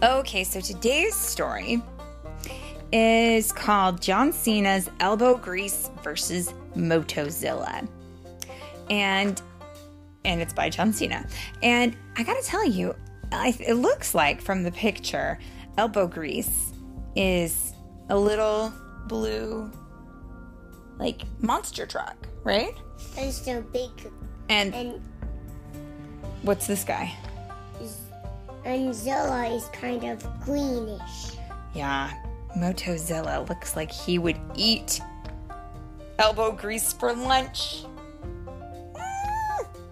Okay, so today's story is called John Cena's Elbow Grease versus Motozilla. And and it's by John Cena. And I got to tell you, I, it looks like from the picture, Elbow Grease is a little blue like monster truck, right? And so big. And, And what's this guy? And Zilla is kind of greenish. Yeah, Motozilla looks like he would eat elbow grease for lunch.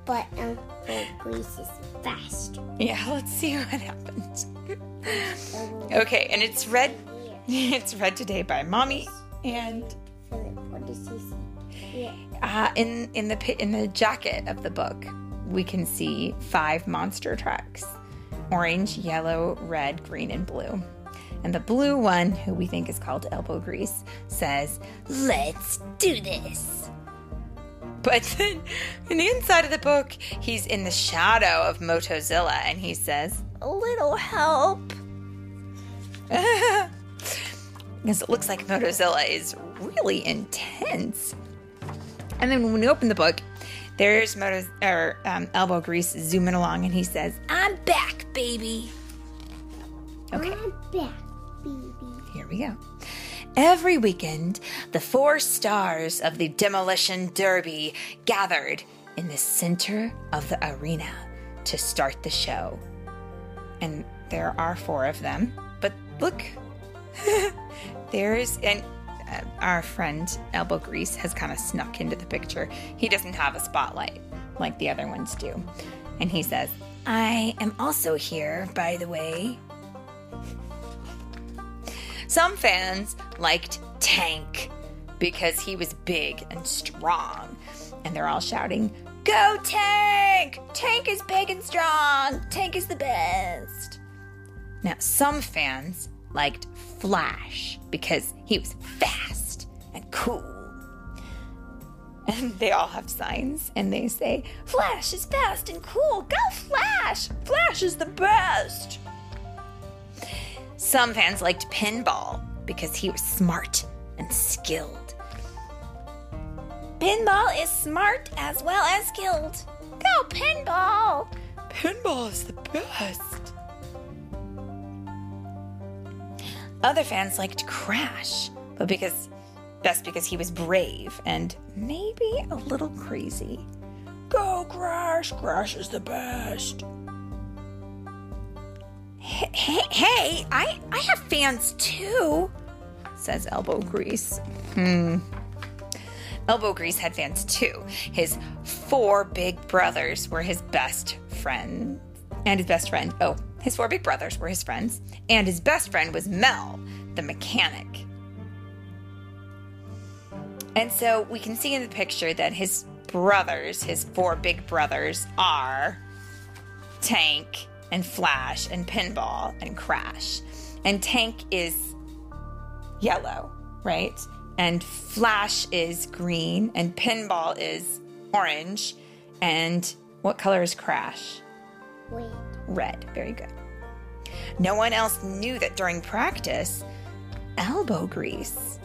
But Uncle Grease is fast. Yeah, let's see what happens. Okay, and it's read it's read today by Mommy and what does he say? Uh, in in the in the jacket of the book, we can see five monster trucks: orange, yellow, red, green, and blue. And the blue one, who we think is called Elbow Grease, says, "Let's do this." But then, in the inside of the book, he's in the shadow of Motozilla, and he says, "A little help." because it looks like Motozilla is really intense. And then when we open the book, there's Moto or um, Elbow Grease zooming along, and he says, "I'm back, baby." Okay, back, baby. here we go. Every weekend, the four stars of the Demolition Derby gathered in the center of the arena to start the show. And there are four of them, but look, there's and uh, our friend Elbow Grease has kind of snuck into the picture. He doesn't have a spotlight like the other ones do. And he says, I am also here, by the way. Some fans liked Tank because he was big and strong. And they're all shouting, Go Tank! Tank is big and strong! Tank is the best! Now, some fans liked Flash because he was fast and cool. And they all have signs and they say, Flash is fast and cool. Go Flash! Flash is the best! Some fans liked Pinball because he was smart and skilled. Pinball is smart as well as skilled. Go Pinball! Pinball is the best. Other fans liked Crash, but because that's because he was brave and maybe a little crazy. Go Crash! Crash is the best. Hey, hey, hey, I, I have fans too, says Elbow Grease. Hmm. Elbow Grease had fans too. His four big brothers were his best friend. And his best friend, oh, his four big brothers were his friends. And his best friend was Mel, the mechanic. And so we can see in the picture that his brothers, his four big brothers, are Tank and Flash and Pinball and Crash. And Tank is yellow, right? And Flash is green and Pinball is orange. And what color is Crash? Wait. Red. Very good. No one else knew that during practice, Elbow Grease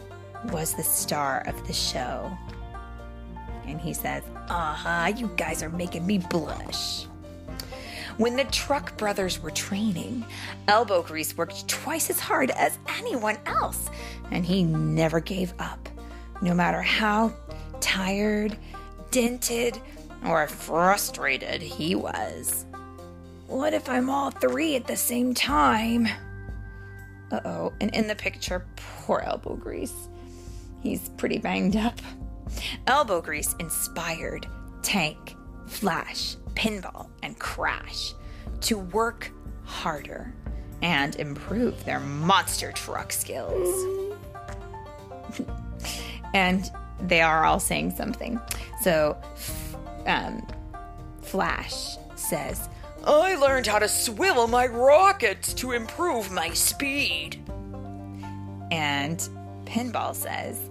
was the star of the show. And he says, Aha, you guys are making me blush. When the Truck brothers were training, Elbow Grease worked twice as hard as anyone else, and he never gave up, no matter how tired, dented, or frustrated he was. What if I'm all three at the same time? Uh oh, and in the picture, poor Elbow Grease. He's pretty banged up. Elbow Grease inspired Tank, Flash, Pinball, and Crash to work harder and improve their monster truck skills. and they are all saying something. So, um, Flash says, I learned how to swivel my rockets to improve my speed. And Pinball says,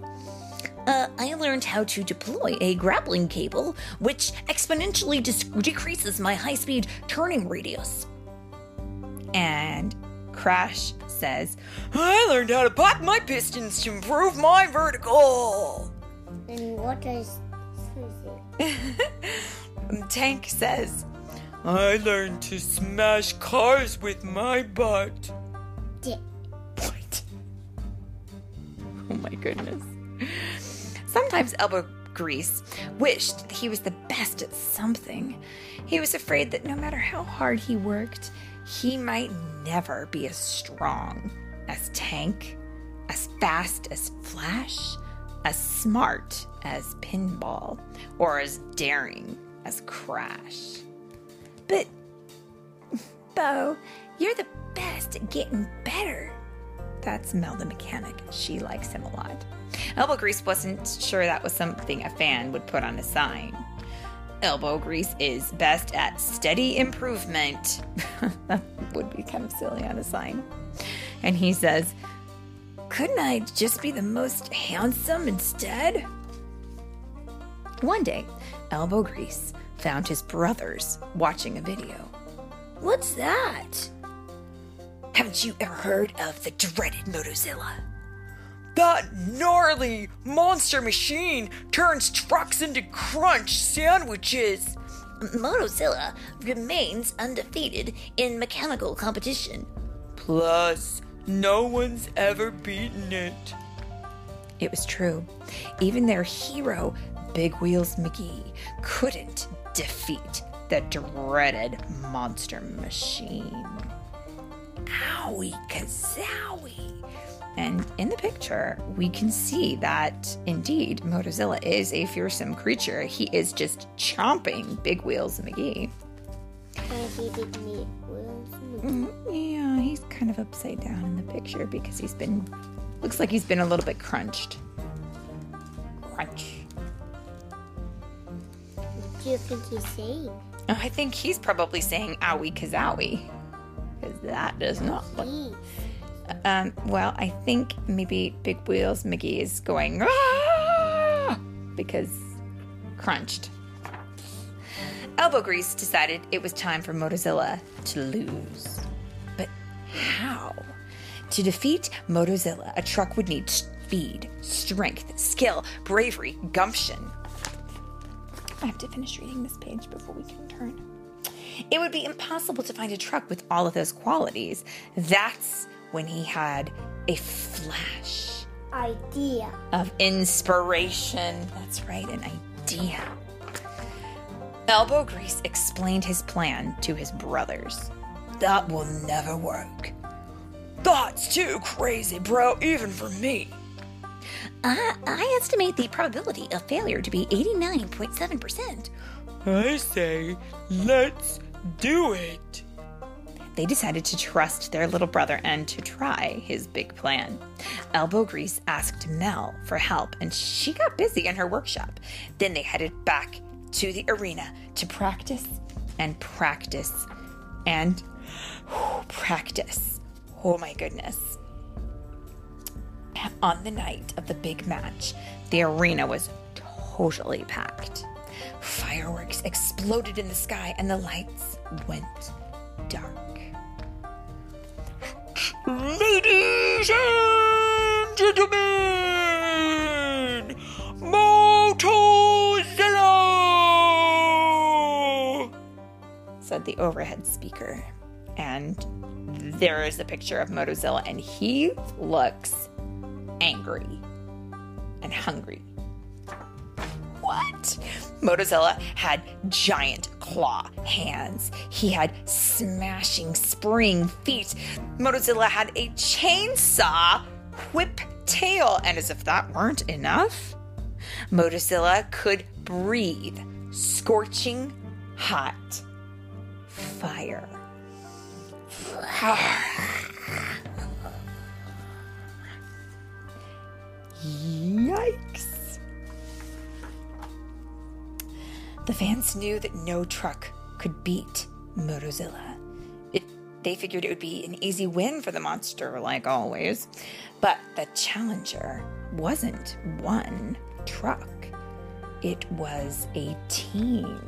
uh, I learned how to deploy a grappling cable, which exponentially dis- decreases my high speed turning radius. And Crash says, I learned how to pop my pistons to improve my vertical. And what is Susie? Tank says, I learned to smash cars with my butt. Dick. What? Oh my goodness. Sometimes Elbow Grease wished that he was the best at something. He was afraid that no matter how hard he worked, he might never be as strong as Tank, as fast as Flash, as smart as Pinball, or as daring as Crash. But, Bo, you're the best at getting better. That's Mel the mechanic. She likes him a lot. Elbow Grease wasn't sure that was something a fan would put on a sign. Elbow Grease is best at steady improvement. that would be kind of silly on a sign. And he says, Couldn't I just be the most handsome instead? One day, Elbow Grease found his brothers watching a video. What's that? Haven't you ever heard of the dreaded Motozilla? That gnarly monster machine turns trucks into crunch sandwiches. Motozilla remains undefeated in mechanical competition. Plus, no one's ever beaten it. It was true. Even their hero, Big Wheels McGee, couldn't defeat the dreaded monster machine. Owie kazowie. And in the picture, we can see that indeed Motozilla is a fearsome creature. He is just chomping Big Wheels McGee. And he did meet Will Mm, Yeah, he's kind of upside down in the picture because he's been, looks like he's been a little bit crunched. Crunch. What do you think he's saying? Oh, I think he's probably saying owie kazowie. Because that does not look. Um, well, I think maybe Big Wheels McGee is going "Ah!" because crunched. Elbow Grease decided it was time for Motozilla to lose. But how? To defeat Motozilla, a truck would need speed, strength, skill, bravery, gumption. I have to finish reading this page before we can turn. It would be impossible to find a truck with all of those qualities. That's when he had a flash Idea. of inspiration. That's right, an idea. Elbow Grease explained his plan to his brothers. That will never work. That's too crazy, bro, even for me. Uh, I estimate the probability of failure to be 89.7%. I say, let's do it. They decided to trust their little brother and to try his big plan. Elbow Grease asked Mel for help, and she got busy in her workshop. Then they headed back to the arena to practice and practice and whew, practice. Oh my goodness. On the night of the big match, the arena was totally packed. Fireworks exploded in the sky and the lights went dark. Ladies and gentlemen, Motozilla! said the overhead speaker. And there is a picture of Motozilla, and he looks angry and hungry. Motozilla had giant claw hands. He had smashing spring feet. Motozilla had a chainsaw whip tail. And as if that weren't enough, Motozilla could breathe scorching hot fire. Yikes. The fans knew that no truck could beat Motozilla. It, they figured it would be an easy win for the monster, like always. But the challenger wasn't one truck, it was a team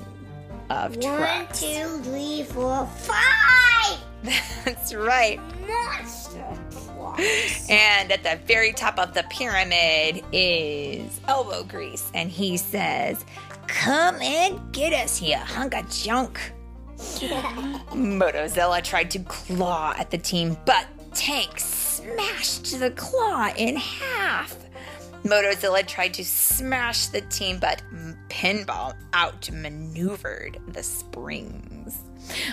of One, trucks. two, three, four, five. That's right. monster And at the very top of the pyramid is elbow grease. And he says, Come and get us, you hunk of junk. Motozilla tried to claw at the team, but Tank smashed the claw in half. Motozilla tried to smash the team, but Pinball outmaneuvered the springs.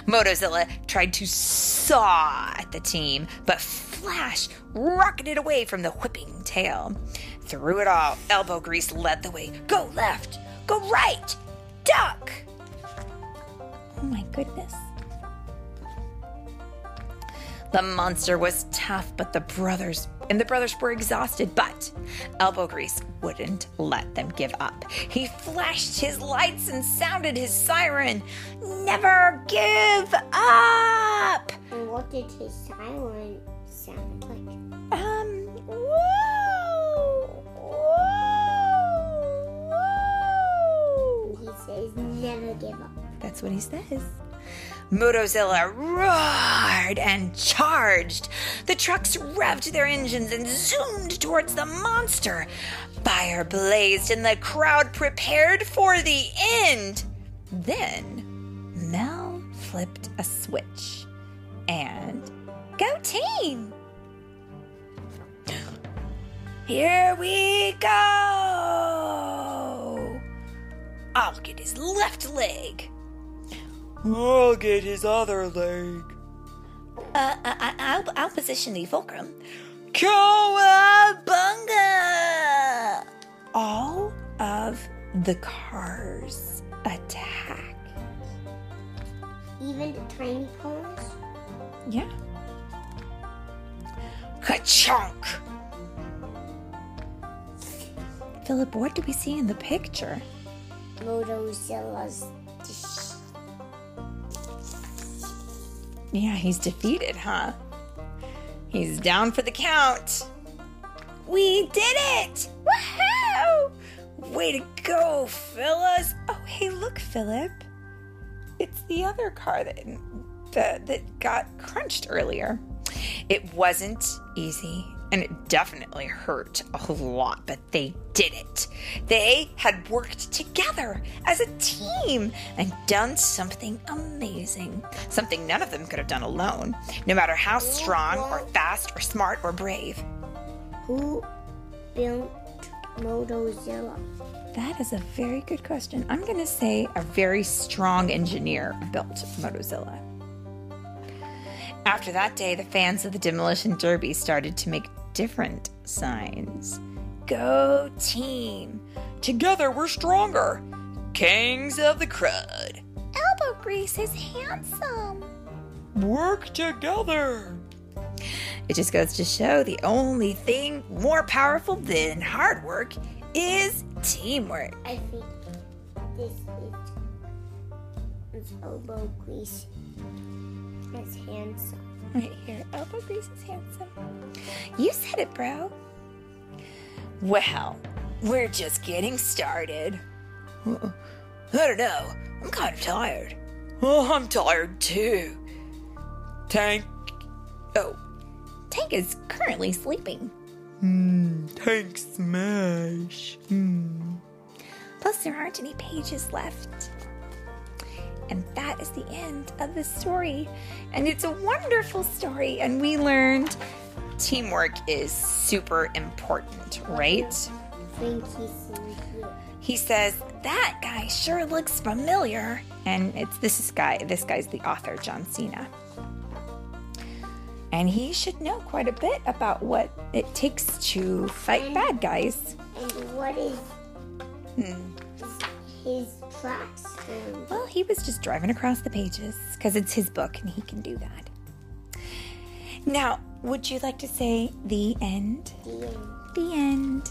Motozilla tried to saw at the team, but Flash rocketed away from the whipping tail. Through it all, Elbow Grease led the way. Go left, go right, duck! Oh my goodness. The monster was tough, but the brothers and the brothers were exhausted, but Elbow Grease wouldn't let them give up. He flashed his lights and sounded his siren. Never give up! And what did his siren sound like? Um, whoa, whoa, whoa. He says never give up. That's what he says. Motozilla roared and charged. The trucks revved their engines and zoomed towards the monster. Fire blazed and the crowd prepared for the end. Then Mel flipped a switch and go team! Here we go! I'll get his left leg. I'll get his other leg. Uh, I, I'll, I'll position the fulcrum. Cowabunga! All of the cars attack. Even the tiny cars? Yeah. Ka-chunk! Philip, what do we see in the picture? Motozilla's Yeah, he's defeated, huh? He's down for the count. We did it! Woohoo! Way to go, Phyllis! Oh, hey, look, Philip. It's the other car that, that that got crunched earlier. It wasn't easy, and it definitely hurt a lot, but they did it. They had worked together as a team and done something amazing. Something none of them could have done alone, no matter how strong or fast or smart or brave. Who built Motozilla? That is a very good question. I'm going to say a very strong engineer built Motozilla. After that day, the fans of the Demolition Derby started to make different signs. Go team! Together we're stronger! Kings of the Crud! Elbow Grease is handsome! Work together. It just goes to show the only thing more powerful than hard work is teamwork. I think this is elbow grease. It's handsome. Right here. Elbow grease is handsome. You said it, bro. Well, we're just getting started. Uh, I don't know. I'm kind of tired. Oh, I'm tired too. Tank. Oh, Tank is currently sleeping. Hmm. Tank smash. Hmm. Plus, there aren't any pages left. And that is the end of the story. And it's a wonderful story. And we learned teamwork is super important, right? In here. He says, That guy sure looks familiar. And it's this is guy, this guy's the author, John Cena. And he should know quite a bit about what it takes to fight bad guys. And what is Hmm. his tracks? Well, he was just driving across the pages because it's his book and he can do that. Now, would you like to say the end? the, um, The end.